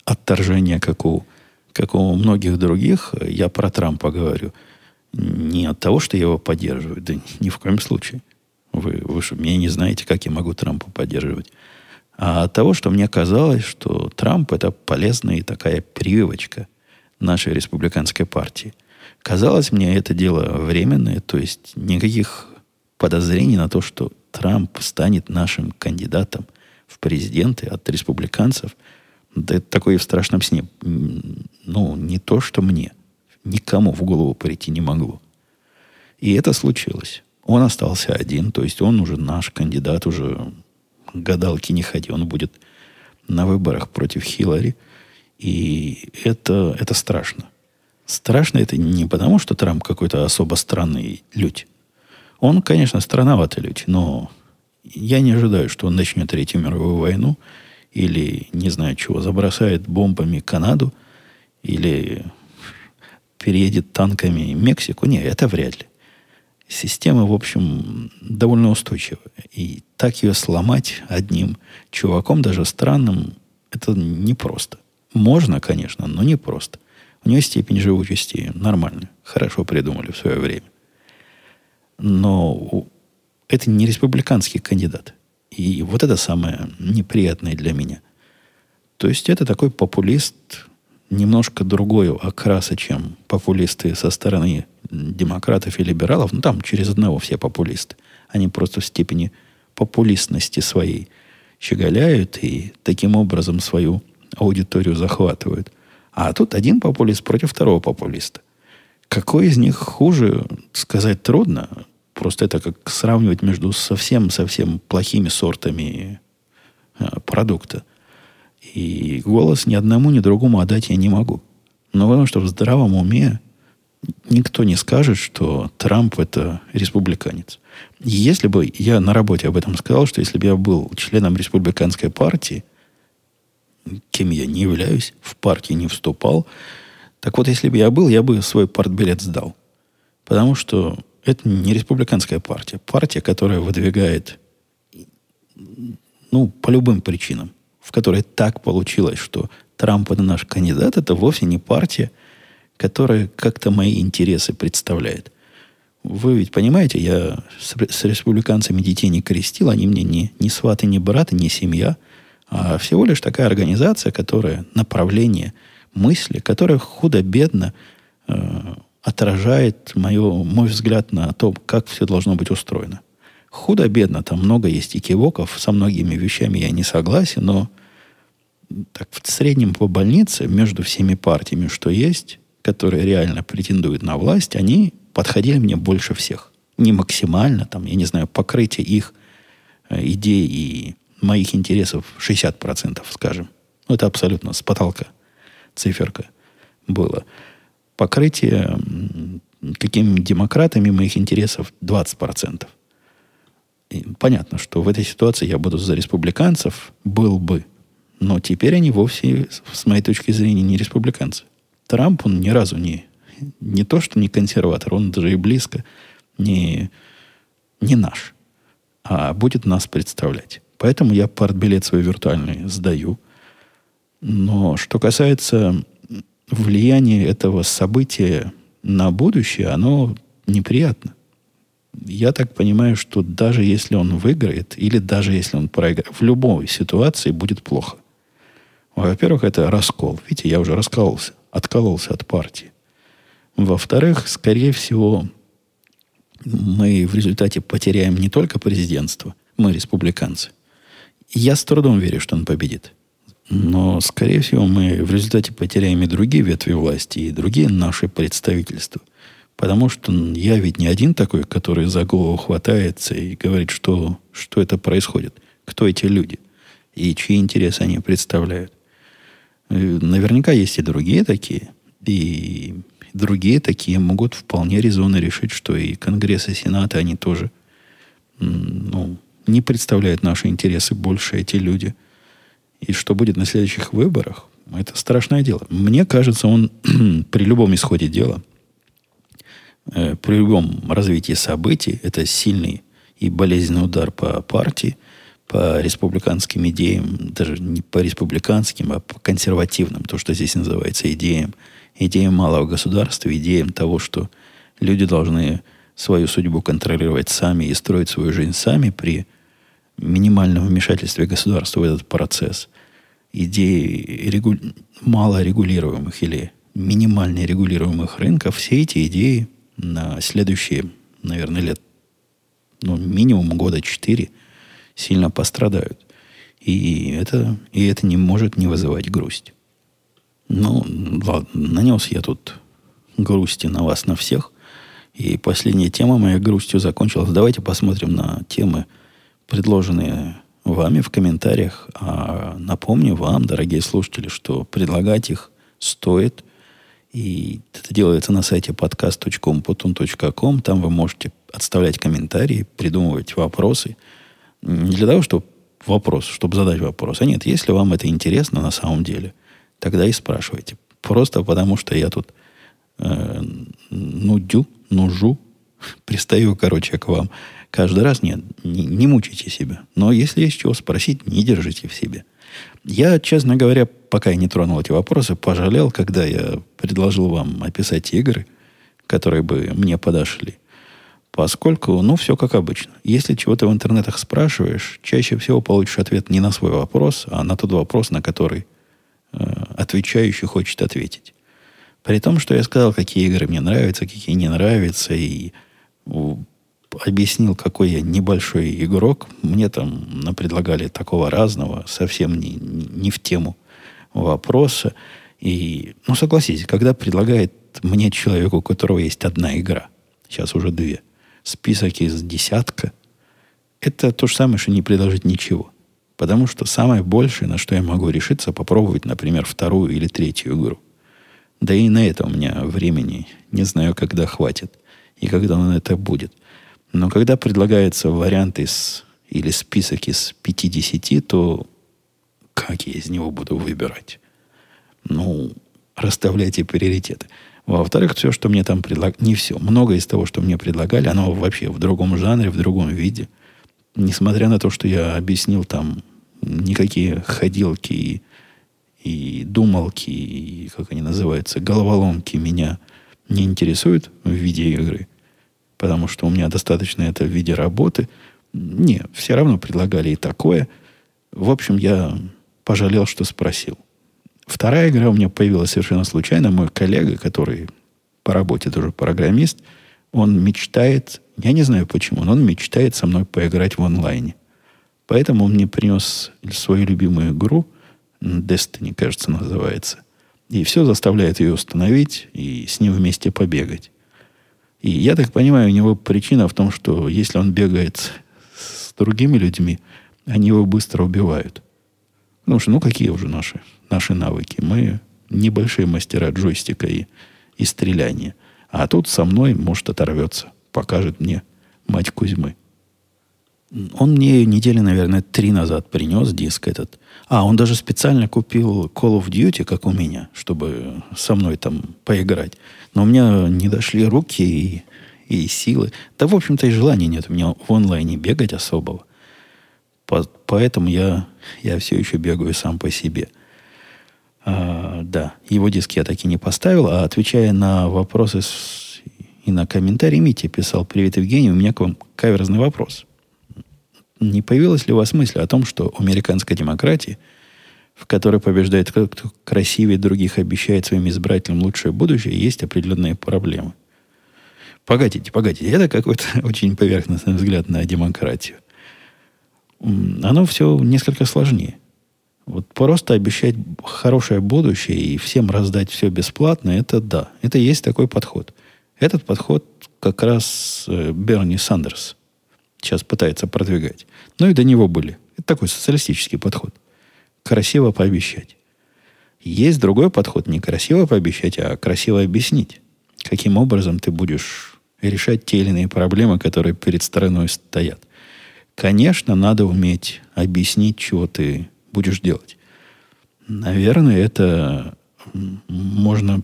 отторжения, как у, как у многих других. Я про Трампа говорю. Не от того, что я его поддерживаю, да ни в коем случае. Вы, вы же меня не знаете, как я могу Трампа поддерживать. А от того, что мне казалось, что Трамп это полезная такая прививочка нашей республиканской партии. Казалось мне это дело временное, то есть никаких подозрений на то, что Трамп станет нашим кандидатом в президенты от республиканцев, да это такое в страшном сне. Ну, не то, что мне. Никому в голову прийти не могло. И это случилось. Он остался один, то есть он уже наш кандидат, уже гадалки не ходи, он будет на выборах против Хиллари. И это, это страшно. Страшно это не потому, что Трамп какой-то особо странный людь. Он, конечно, странноватый людь, но я не ожидаю, что он начнет Третью мировую войну или, не знаю чего, забросает бомбами Канаду или переедет танками Мексику. Нет, это вряд ли. Система, в общем, довольно устойчивая. И так ее сломать одним чуваком, даже странным, это непросто. Можно, конечно, но не просто. У нее степень живучести нормальная. Хорошо придумали в свое время. Но это не республиканский кандидат. И вот это самое неприятное для меня. То есть это такой популист немножко другой окраса, чем популисты со стороны демократов и либералов. Ну, там через одного все популисты. Они просто в степени популистности своей щеголяют и таким образом свою аудиторию захватывают. А тут один популист против второго популиста. Какой из них хуже, сказать трудно. Просто это как сравнивать между совсем-совсем плохими сортами а, продукта. И голос ни одному, ни другому отдать я не могу. Но потому что в здравом уме никто не скажет, что Трамп это республиканец. Если бы я на работе об этом сказал, что если бы я был членом республиканской партии, кем я не являюсь, в партии не вступал, так вот, если бы я был, я бы свой партбилет сдал. Потому что это не республиканская партия. Партия, которая выдвигает, ну, по любым причинам, в которой так получилось, что Трамп это наш кандидат, это вовсе не партия, которая как-то мои интересы представляет. Вы ведь понимаете, я с, республиканцами детей не крестил, они мне не, не сваты, не браты, не семья, а всего лишь такая организация, которая направление мысли, которая худо-бедно э, отражает мое, мой взгляд на то, как все должно быть устроено. Худо-бедно, там много есть экивоков, со многими вещами я не согласен, но так, в среднем по больнице между всеми партиями, что есть, которые реально претендуют на власть, они подходили мне больше всех. Не максимально, там, я не знаю, покрытие их э, идей и моих интересов 60%, скажем. Ну, это абсолютно с потолка циферка было покрытие какими демократами моих интересов 20%. И понятно, что в этой ситуации я буду за республиканцев, был бы. Но теперь они вовсе, с моей точки зрения, не республиканцы. Трамп, он ни разу не, не то, что не консерватор, он даже и близко не, не наш, а будет нас представлять. Поэтому я партбилет свой виртуальный сдаю. Но что касается влияние этого события на будущее, оно неприятно. Я так понимаю, что даже если он выиграет, или даже если он проиграет, в любой ситуации будет плохо. Во-первых, это раскол. Видите, я уже раскололся, откололся от партии. Во-вторых, скорее всего, мы в результате потеряем не только президентство, мы республиканцы. Я с трудом верю, что он победит. Но, скорее всего, мы в результате потеряем и другие ветви власти, и другие наши представительства. Потому что я ведь не один такой, который за голову хватается и говорит, что, что это происходит. Кто эти люди? И чьи интересы они представляют. И наверняка есть и другие такие. И другие такие могут вполне резонно решить, что и Конгресс, и Сенат, они тоже ну, не представляют наши интересы больше эти люди – и что будет на следующих выборах, это страшное дело. Мне кажется, он при любом исходе дела, э, при любом развитии событий, это сильный и болезненный удар по партии, по республиканским идеям, даже не по республиканским, а по консервативным, то, что здесь называется идеям, идеям малого государства, идеям того, что люди должны свою судьбу контролировать сами и строить свою жизнь сами при минимальном вмешательстве государства в этот процесс. Идеи регу... мало регулируемых или минимально регулируемых рынков, все эти идеи на следующие, наверное, лет ну, минимум года четыре – сильно пострадают. И это, и это не может не вызывать грусть. Ну, ладно, нанес я тут грусти на вас, на всех. И последняя тема моя грустью закончилась. Давайте посмотрим на темы, предложенные вами в комментариях. А напомню вам, дорогие слушатели, что предлагать их стоит. И это делается на сайте podcast.com. Там вы можете отставлять комментарии, придумывать вопросы – не для того, чтобы вопрос, чтобы задать вопрос. А нет, если вам это интересно на самом деле, тогда и спрашивайте. Просто потому, что я тут э, нудю, нужу, пристаю, короче, к вам. Каждый раз нет, не, не мучайте себя. Но если есть чего спросить, не держите в себе. Я, честно говоря, пока я не тронул эти вопросы, пожалел, когда я предложил вам описать игры, которые бы мне подошли. Поскольку, ну, все как обычно. Если чего-то в интернетах спрашиваешь, чаще всего получишь ответ не на свой вопрос, а на тот вопрос, на который э, отвечающий хочет ответить. При том, что я сказал, какие игры мне нравятся, какие не нравятся, и объяснил, какой я небольшой игрок, мне там предлагали такого разного, совсем не, не в тему вопроса. И, ну, согласитесь, когда предлагает мне человеку, у которого есть одна игра, сейчас уже две – список из десятка, это то же самое, что не предложить ничего. Потому что самое большее, на что я могу решиться, попробовать, например, вторую или третью игру. Да и на это у меня времени не знаю, когда хватит и когда на это будет. Но когда предлагается вариант из, или список из 50, то как я из него буду выбирать? Ну, расставляйте приоритеты. Во-вторых, все, что мне там предлагали, не все, много из того, что мне предлагали, оно вообще в другом жанре, в другом виде. Несмотря на то, что я объяснил там никакие ходилки и, и думалки, и, как они называются, головоломки меня не интересуют в виде игры, потому что у меня достаточно это в виде работы. Не, все равно предлагали и такое. В общем, я пожалел, что спросил. Вторая игра у меня появилась совершенно случайно. Мой коллега, который по работе тоже программист, он мечтает, я не знаю почему, но он мечтает со мной поиграть в онлайне. Поэтому он мне принес свою любимую игру, Destiny, кажется, называется. И все заставляет ее установить и с ним вместе побегать. И я так понимаю, у него причина в том, что если он бегает с другими людьми, они его быстро убивают. Потому что, ну, какие уже наши наши навыки. Мы небольшие мастера джойстика и, и стреляния. А тут со мной, может, оторвется. Покажет мне мать Кузьмы. Он мне недели, наверное, три назад принес диск этот. А, он даже специально купил Call of Duty, как у меня, чтобы со мной там поиграть. Но у меня не дошли руки и, и силы. Да, в общем-то, и желания нет у меня в онлайне бегать особого. По, поэтому я, я все еще бегаю сам по себе – а, да, его диск я так и не поставил, а отвечая на вопросы с, и на комментарии, Митя писал, привет, Евгений, у меня к вам каверзный вопрос. Не появилась ли у вас мысль о том, что у американской демократии, в которой побеждает кто, кто красивее других обещает своим избирателям лучшее будущее, есть определенные проблемы? Погодите, погодите, это какой-то очень поверхностный взгляд на демократию. Оно все несколько сложнее. Вот просто обещать хорошее будущее и всем раздать все бесплатно, это да, это есть такой подход. Этот подход как раз э, Берни Сандерс сейчас пытается продвигать. Ну и до него были. Это такой социалистический подход. Красиво пообещать. Есть другой подход, не красиво пообещать, а красиво объяснить, каким образом ты будешь решать те или иные проблемы, которые перед стороной стоят. Конечно, надо уметь объяснить, чего ты будешь делать. Наверное, это можно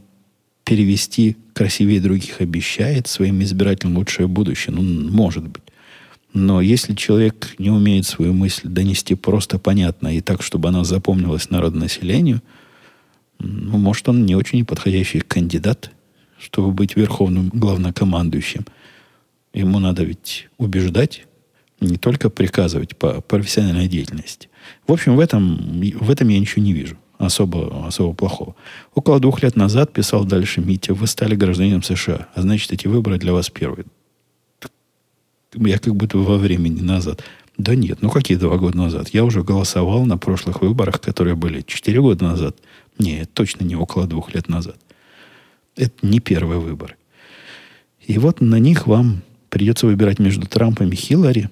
перевести красивее других обещает своим избирателям лучшее будущее. Ну, может быть. Но если человек не умеет свою мысль донести просто понятно и так, чтобы она запомнилась народонаселению, ну, может, он не очень подходящий кандидат, чтобы быть верховным главнокомандующим. Ему надо ведь убеждать, не только приказывать по профессиональной деятельности. В общем, в этом, в этом я ничего не вижу особо, особо плохого. Около двух лет назад, писал дальше Митя, вы стали гражданином США, а значит, эти выборы для вас первые. Я как будто во времени назад. Да нет, ну какие два года назад? Я уже голосовал на прошлых выборах, которые были четыре года назад. Нет, точно не около двух лет назад. Это не первый выбор. И вот на них вам придется выбирать между Трампом и Хиллари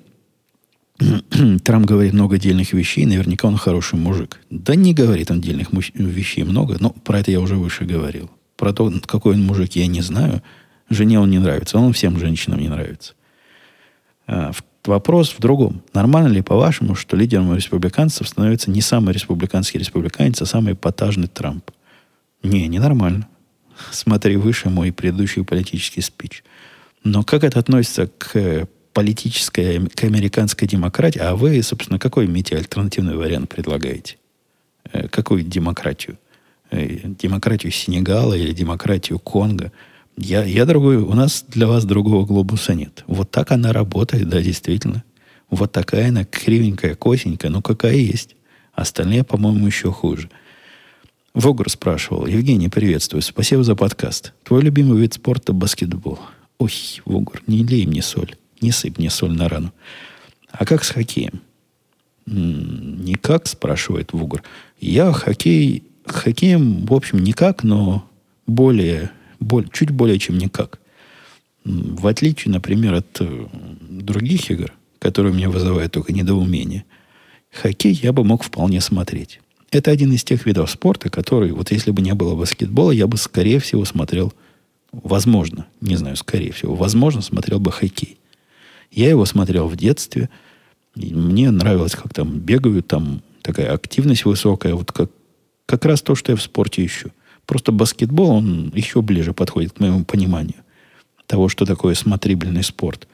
– Трамп говорит много дельных вещей, наверняка он хороший мужик. Да не говорит он дельных вещей много, но про это я уже выше говорил. Про то, какой он мужик, я не знаю. Жене он не нравится, он всем женщинам не нравится. А, вопрос в другом. Нормально ли, по-вашему, что лидером республиканцев становится не самый республиканский республиканец, а самый эпатажный Трамп? Не, ненормально. Смотри выше мой предыдущий политический спич. Но как это относится к политическая, к американской демократии, а вы, собственно, какой имеете альтернативный вариант предлагаете? Э, какую демократию? Э, демократию Сенегала или демократию Конго? Я, я другой, у нас для вас другого глобуса нет. Вот так она работает, да, действительно. Вот такая она кривенькая, косенькая, ну какая есть. Остальные, по-моему, еще хуже. Вогр спрашивал. Евгений, приветствую. Спасибо за подкаст. Твой любимый вид спорта – баскетбол. Ой, Вогр, не лей мне соль. Не сыпь мне соль на рану. А как с хоккеем? Никак, спрашивает Вугр. Я хоккей, хоккеем, в общем, никак, но более, более, чуть более, чем никак. В отличие, например, от э, других игр, которые меня вызывают только недоумение, хоккей я бы мог вполне смотреть. Это один из тех видов спорта, который, вот если бы не было баскетбола, я бы, скорее всего, смотрел, возможно, не знаю, скорее всего, возможно, смотрел бы хоккей. Я его смотрел в детстве. И мне нравилось, как там бегают, там такая активность высокая. Вот как, как раз то, что я в спорте ищу. Просто баскетбол, он еще ближе подходит к моему пониманию того, что такое смотрибельный спорт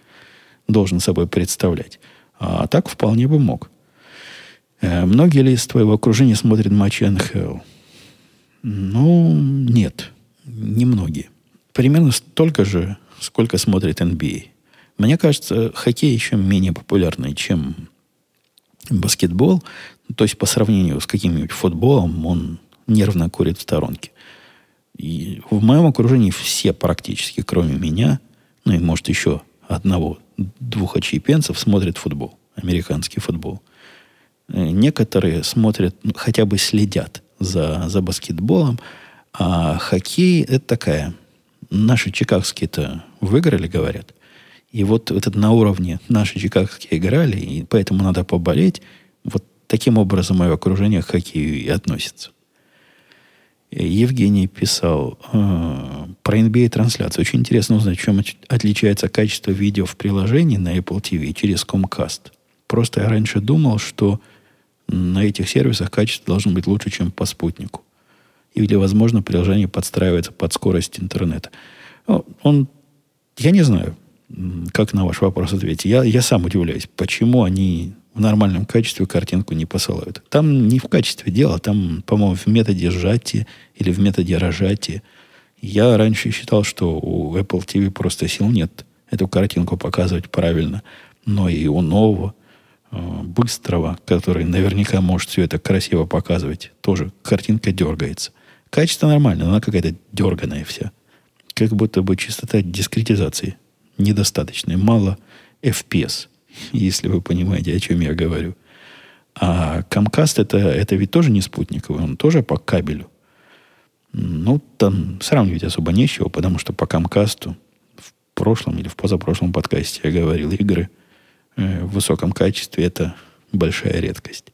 должен собой представлять. А так вполне бы мог. Э, многие ли из твоего окружения смотрят матчи НХЛ? Ну, нет. Немногие. Примерно столько же, сколько смотрит NBA. Мне кажется, хоккей еще менее популярный, чем баскетбол. То есть по сравнению с каким-нибудь футболом он нервно курит в сторонке. И в моем окружении все практически, кроме меня, ну и может еще одного, двух очепенцев смотрят футбол, американский футбол. Э, некоторые смотрят, ну, хотя бы следят за, за баскетболом, а хоккей это такая. Наши чикагские-то выиграли, говорят. И вот этот на уровне наши чикагские играли, и поэтому надо поболеть. Вот таким образом мое окружение к хоккею и относится. Евгений писал э, про NBA-трансляцию. Очень интересно узнать, чем отличается качество видео в приложении на Apple TV через Comcast. Просто я раньше думал, что на этих сервисах качество должно быть лучше, чем по спутнику. Или, возможно, приложение подстраивается под скорость интернета. Он, я не знаю как на ваш вопрос ответить? Я, я сам удивляюсь, почему они в нормальном качестве картинку не посылают. Там не в качестве дела, там, по-моему, в методе сжатия или в методе рожатия. Я раньше считал, что у Apple TV просто сил нет эту картинку показывать правильно. Но и у нового, э, быстрого, который наверняка может все это красиво показывать, тоже картинка дергается. Качество нормальное, но она какая-то дерганая вся. Как будто бы частота дискретизации недостаточно. Мало FPS, если вы понимаете, о чем я говорю. А Comcast это, это ведь тоже не спутниковый, он тоже по кабелю. Ну, там сравнивать особо нечего, потому что по Comcast в прошлом или в позапрошлом подкасте я говорил, игры э, в высоком качестве это большая редкость.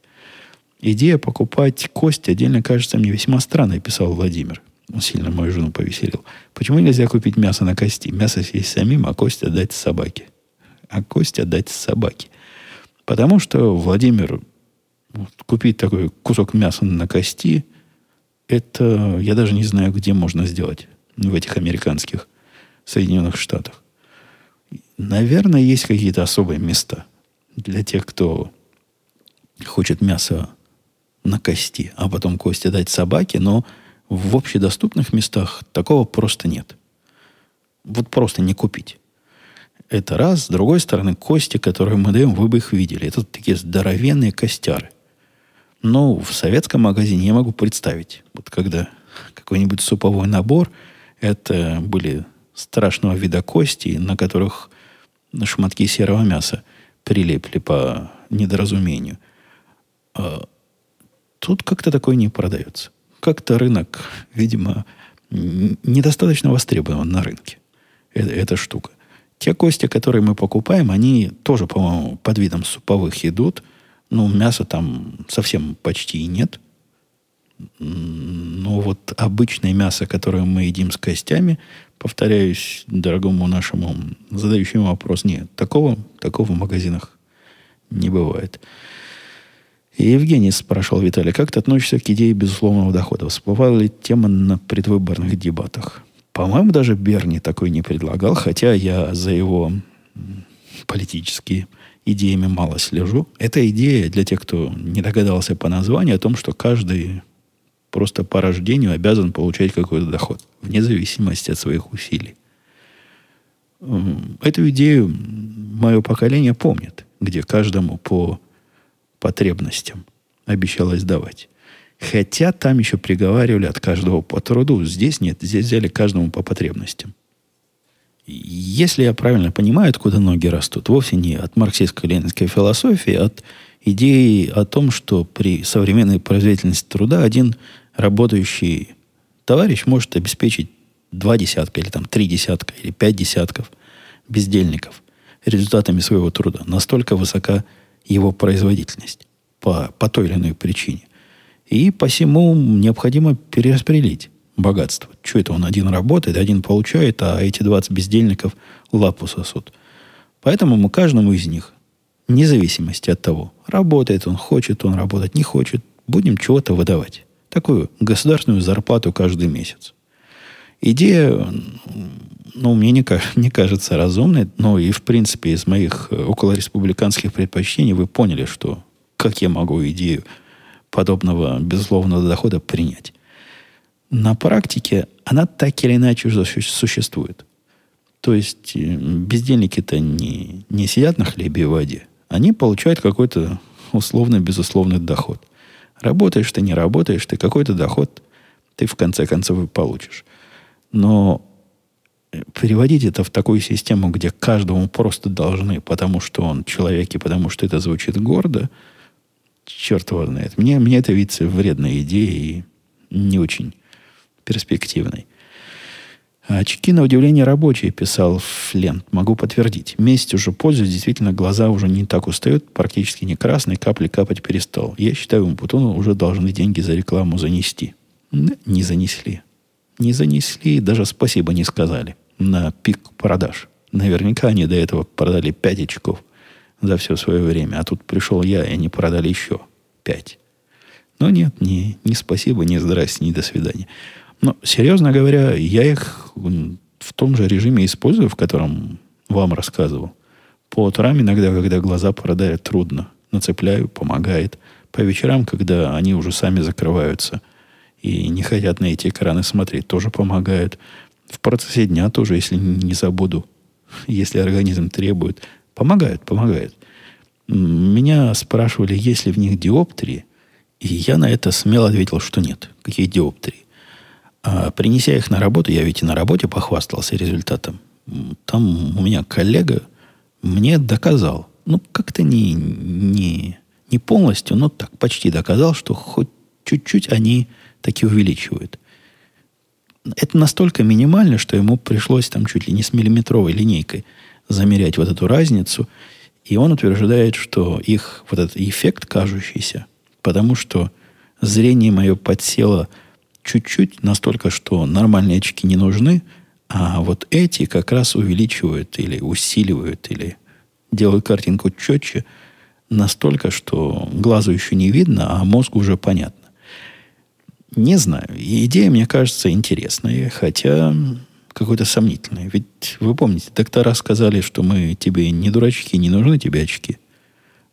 Идея покупать кость отдельно кажется мне весьма странной, писал Владимир. Он сильно мою жену повеселил. Почему нельзя купить мясо на кости? Мясо съесть самим, а кость отдать собаке. А кость отдать собаке. Потому что Владимир вот, купить такой кусок мяса на кости, это я даже не знаю, где можно сделать в этих американских Соединенных Штатах. Наверное, есть какие-то особые места для тех, кто хочет мясо на кости, а потом кости дать собаке, но в общедоступных местах такого просто нет. Вот просто не купить. Это раз. С другой стороны, кости, которые мы даем, вы бы их видели. Это такие здоровенные костяры. Но в советском магазине я могу представить, вот когда какой-нибудь суповой набор, это были страшного вида кости, на которых шматки серого мяса прилепли по недоразумению. А тут как-то такое не продается. Как-то рынок, видимо, недостаточно востребован на рынке. Это, эта штука. Те кости, которые мы покупаем, они тоже, по-моему, под видом суповых идут. Ну, мяса там совсем почти и нет. Но вот обычное мясо, которое мы едим с костями, повторяюсь дорогому нашему задающему вопрос, нет, такого, такого в магазинах не бывает. И Евгений спрашивал Виталий, как ты относишься к идее безусловного дохода? Всплывала ли тема на предвыборных дебатах? По-моему, даже Берни такой не предлагал, хотя я за его политические идеями мало слежу. Это идея для тех, кто не догадался по названию, о том, что каждый просто по рождению обязан получать какой-то доход, вне зависимости от своих усилий. Эту идею мое поколение помнит, где каждому по потребностям обещалось давать. Хотя там еще приговаривали от каждого по труду. Здесь нет, здесь взяли каждому по потребностям. Если я правильно понимаю, откуда ноги растут, вовсе не от марксистско-ленинской философии, а от идеи о том, что при современной производительности труда один работающий товарищ может обеспечить два десятка, или там три десятка, или пять десятков бездельников результатами своего труда. Настолько высока его производительность по, по той или иной причине. И посему необходимо перераспределить богатство. Что это он один работает, один получает, а эти 20 бездельников лапу сосут. Поэтому мы каждому из них, вне зависимости от того, работает он, хочет он работать, не хочет, будем чего-то выдавать. Такую государственную зарплату каждый месяц. Идея, ну, мне не, не кажется разумной, но и, в принципе, из моих околореспубликанских предпочтений вы поняли, что как я могу идею подобного безусловного дохода принять. На практике она так или иначе уже существует. То есть э, бездельники-то не, не сидят на хлебе и воде. Они получают какой-то условно-безусловный доход. Работаешь ты, не работаешь ты, какой-то доход ты в конце концов получишь. Но э, переводить это в такую систему, где каждому просто должны, потому что он человек и потому что это звучит гордо – черт его знает. Мне, мне это видится вредной идеей и не очень перспективной. Очки, на удивление, рабочие, писал Флент. Могу подтвердить. Месяц уже пользуюсь, действительно, глаза уже не так устают, практически не красные, капли капать перестал. Я считаю, Умпутуну уже должны деньги за рекламу занести. Не занесли. Не занесли, даже спасибо не сказали на пик продаж. Наверняка они до этого продали 5 очков – за все свое время. А тут пришел я, и они продали еще пять. Но нет, не, не спасибо, не здрасте, не до свидания. Но, серьезно говоря, я их в том же режиме использую, в котором вам рассказывал. По утрам иногда, когда глаза продают трудно, нацепляю, помогает. По вечерам, когда они уже сами закрываются и не хотят на эти экраны смотреть, тоже помогают. В процессе дня тоже, если не забуду, если организм требует, Помогают, помогают. Меня спрашивали, есть ли в них диоптрии, и я на это смело ответил, что нет. Какие диоптрии? А принеся их на работу, я ведь и на работе похвастался результатом. Там у меня коллега мне доказал, ну, как-то не, не, не полностью, но так почти доказал, что хоть чуть-чуть они таки увеличивают. Это настолько минимально, что ему пришлось там чуть ли не с миллиметровой линейкой – замерять вот эту разницу. И он утверждает, что их вот этот эффект кажущийся, потому что зрение мое подсело чуть-чуть, настолько, что нормальные очки не нужны, а вот эти как раз увеличивают или усиливают, или делают картинку четче, настолько, что глазу еще не видно, а мозгу уже понятно. Не знаю. Идея, мне кажется, интересная, хотя какое-то сомнительное. Ведь вы помните, доктора сказали, что мы тебе не дурачки, не нужны тебе очки.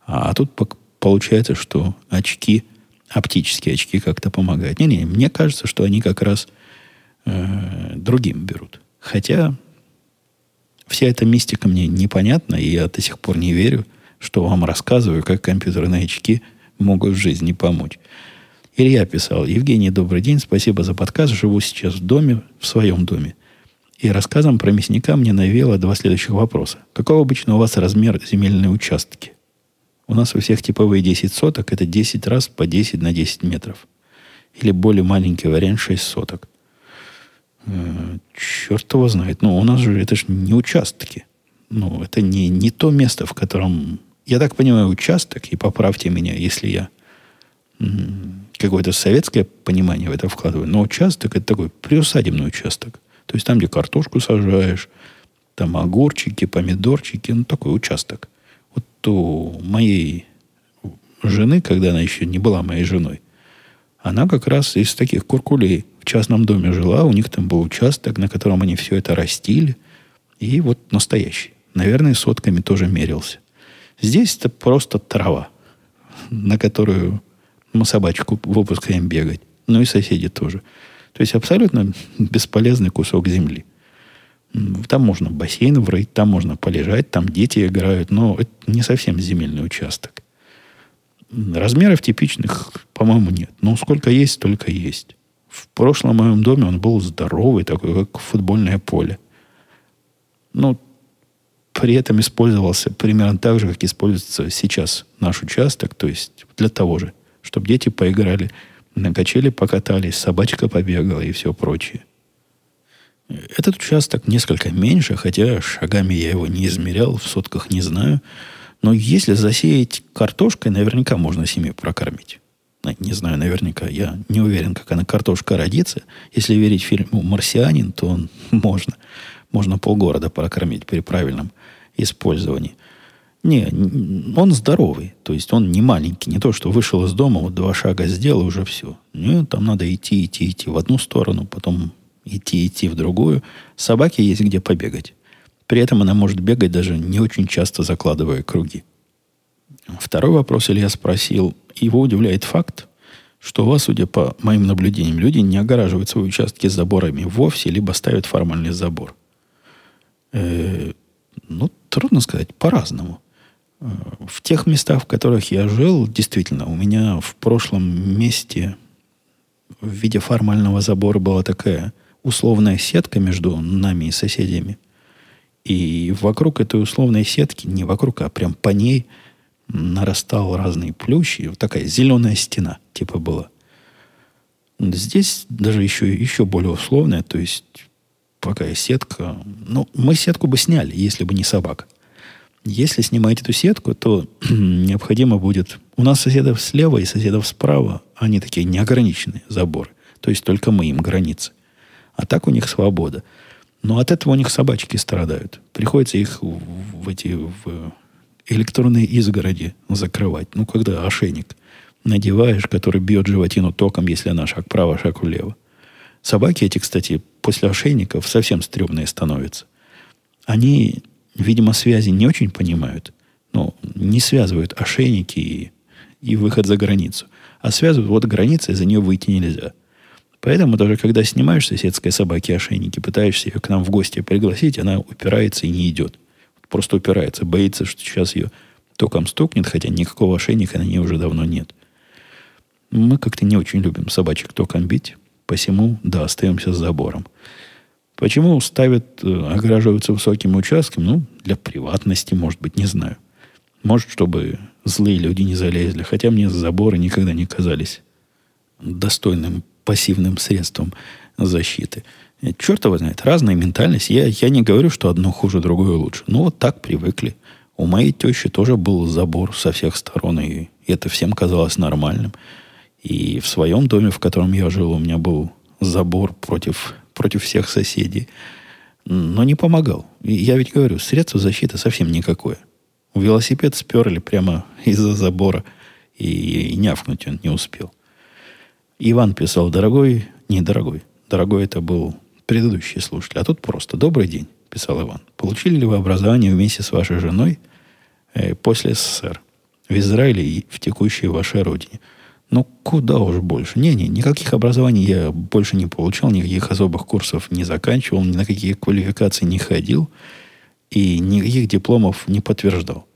А, а тут получается, что очки, оптические очки как-то помогают. Не-не, мне кажется, что они как раз э, другим берут. Хотя вся эта мистика мне непонятна, и я до сих пор не верю, что вам рассказываю, как компьютерные очки могут в жизни помочь. Илья писал, Евгений, добрый день, спасибо за подкаст, живу сейчас в доме, в своем доме. И рассказом про мясника мне навело два следующих вопроса. Какой обычно у вас размер земельной участки? У нас у всех типовые 10 соток, это 10 раз по 10 на 10 метров. Или более маленький вариант 6 соток. Э, черт его знает. Ну, у нас же это же не участки. Ну, это не, не то место, в котором... Я так понимаю, участок, и поправьте меня, если я какое-то советское понимание в это вкладываю. Но участок это такой приусадебный участок. То есть там, где картошку сажаешь, там огурчики, помидорчики, ну такой участок. Вот у моей жены, когда она еще не была моей женой, она как раз из таких куркулей в частном доме жила, у них там был участок, на котором они все это растили. И вот настоящий. Наверное, сотками тоже мерился. Здесь это просто трава, на которую мы собачку выпускаем бегать. Ну и соседи тоже. То есть абсолютно бесполезный кусок земли. Там можно бассейн врыть, там можно полежать, там дети играют, но это не совсем земельный участок. Размеров типичных, по-моему, нет. Но сколько есть, столько есть. В прошлом моем доме он был здоровый, такой, как футбольное поле. Но при этом использовался примерно так же, как используется сейчас наш участок, то есть для того же чтобы дети поиграли, на качели покатались, собачка побегала и все прочее. Этот участок несколько меньше, хотя шагами я его не измерял, в сотках не знаю. Но если засеять картошкой, наверняка можно семью прокормить. Не знаю, наверняка. Я не уверен, как она картошка родится. Если верить фильму «Марсианин», то он можно. Можно полгорода прокормить при правильном использовании. Не, он здоровый. То есть он не маленький. Не то, что вышел из дома, вот два шага сделал, уже все. Нет, там надо идти, идти, идти в одну сторону, потом идти, идти в другую. Собаке есть где побегать. При этом она может бегать даже не очень часто закладывая круги. Второй вопрос Илья спросил. Его удивляет факт, что у вас, судя по моим наблюдениям, люди не огораживают свои участки заборами вовсе, либо ставят формальный забор. Э, ну, трудно сказать, по-разному. В тех местах, в которых я жил, действительно, у меня в прошлом месте в виде формального забора была такая условная сетка между нами и соседями. И вокруг этой условной сетки, не вокруг, а прям по ней нарастал разный плющ. И вот такая зеленая стена типа была. Здесь даже еще, еще более условная, то есть пока сетка... Ну, мы сетку бы сняли, если бы не собака. Если снимать эту сетку, то необходимо будет... У нас соседов слева и соседов справа, они такие неограниченные заборы. То есть только мы им границы. А так у них свобода. Но от этого у них собачки страдают. Приходится их в, в эти в электронные изгороди закрывать. Ну, когда ошейник надеваешь, который бьет животину током, если она шаг вправо, шаг влево. Собаки эти, кстати, после ошейников совсем стрёмные становятся. Они видимо, связи не очень понимают, но не связывают ошейники и, и выход за границу. А связывают вот граница, и за нее выйти нельзя. Поэтому даже когда снимаешь соседской собаке ошейники, пытаешься ее к нам в гости пригласить, она упирается и не идет. Просто упирается, боится, что сейчас ее током стукнет, хотя никакого ошейника на ней уже давно нет. Мы как-то не очень любим собачек током бить, посему, да, остаемся с забором. Почему ставят, э, ограживаются высоким участком? Ну, для приватности, может быть, не знаю. Может, чтобы злые люди не залезли. Хотя мне заборы никогда не казались достойным пассивным средством защиты. Черт его знает, разная ментальность. Я, я не говорю, что одно хуже, другое лучше. Ну, вот так привыкли. У моей тещи тоже был забор со всех сторон, и это всем казалось нормальным. И в своем доме, в котором я жил, у меня был забор против против всех соседей. Но не помогал. Я ведь говорю, средства защиты совсем никакое. Велосипед сперли прямо из-за забора, и, и нявкнуть он не успел. Иван писал, дорогой, не дорогой, это был предыдущие слушатели. А тут просто «Добрый день», писал Иван. «Получили ли вы образование вместе с вашей женой э, после СССР в Израиле и в текущей вашей родине?» Ну, куда уж больше. Не-не, никаких образований я больше не получал, никаких особых курсов не заканчивал, ни на какие квалификации не ходил и никаких дипломов не подтверждал.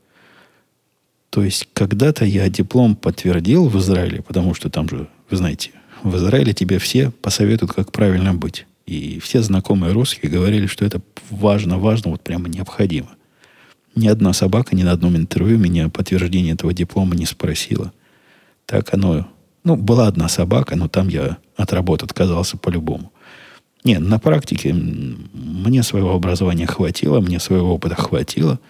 То есть, когда-то я диплом подтвердил в Израиле, потому что там же, вы знаете, в Израиле тебе все посоветуют, как правильно быть. И все знакомые русские говорили, что это важно, важно, вот прямо необходимо. Ни одна собака ни на одном интервью меня подтверждение этого диплома не спросила. Так оно... Ну, была одна собака, но там я от работы отказался по-любому. Не, на практике мне своего образования хватило, мне своего опыта хватило,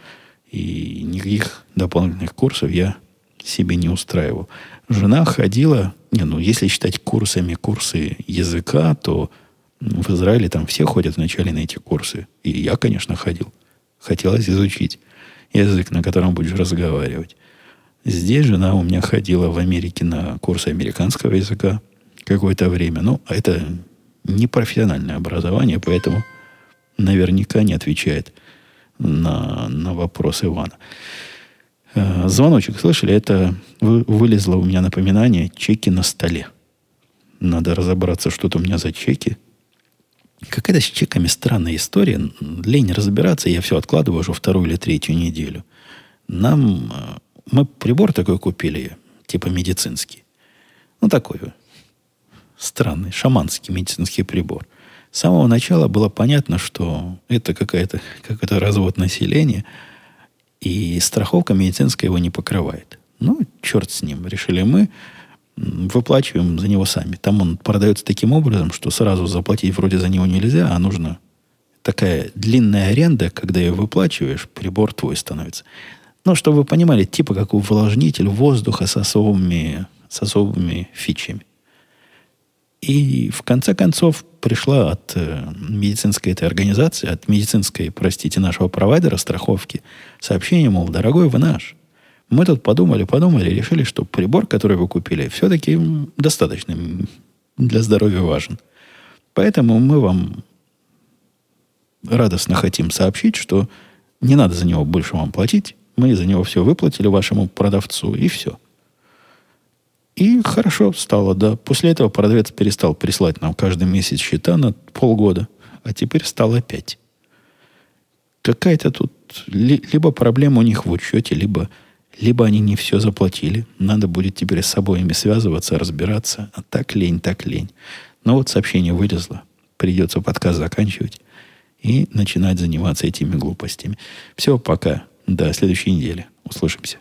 и никаких дополнительных курсов я себе не устраивал. Жена ходила, не, ну, если считать курсами курсы языка, то в Израиле там все ходят вначале на эти курсы. И я, конечно, ходил. Хотелось изучить язык, на котором будешь разговаривать. Здесь жена у меня ходила в Америке на курсы американского языка какое-то время. Ну, это не профессиональное образование, поэтому наверняка не отвечает на, на вопрос Ивана. Э, звоночек, слышали? Это вы, вылезло у меня напоминание чеки на столе. Надо разобраться, что-то у меня за чеки. Какая-то с чеками странная история. Лень разбираться, я все откладываю уже вторую или третью неделю. Нам э, мы прибор такой купили, типа медицинский. Ну, такой странный, шаманский медицинский прибор. С самого начала было понятно, что это какая-то, какой-то развод населения, и страховка медицинская его не покрывает. Ну, черт с ним. Решили мы, выплачиваем за него сами. Там он продается таким образом, что сразу заплатить вроде за него нельзя, а нужно такая длинная аренда, когда ее выплачиваешь, прибор твой становится. Ну, чтобы вы понимали, типа как увлажнитель воздуха с особыми, с особыми фичами. И в конце концов пришла от э, медицинской этой организации, от медицинской, простите, нашего провайдера страховки сообщение, мол, дорогой вы наш. Мы тут подумали, подумали, решили, что прибор, который вы купили, все-таки достаточно для здоровья важен. Поэтому мы вам радостно хотим сообщить, что не надо за него больше вам платить. Мы за него все выплатили вашему продавцу, и все. И хорошо стало, да. После этого продавец перестал прислать нам каждый месяц счета на полгода, а теперь стал опять. Какая-то тут либо проблема у них в учете, либо, либо они не все заплатили. Надо будет теперь с обоими связываться, разбираться. А так лень, так лень. Но вот сообщение вылезло. Придется подкаст заканчивать и начинать заниматься этими глупостями. Все, пока. До следующей недели. Услышимся.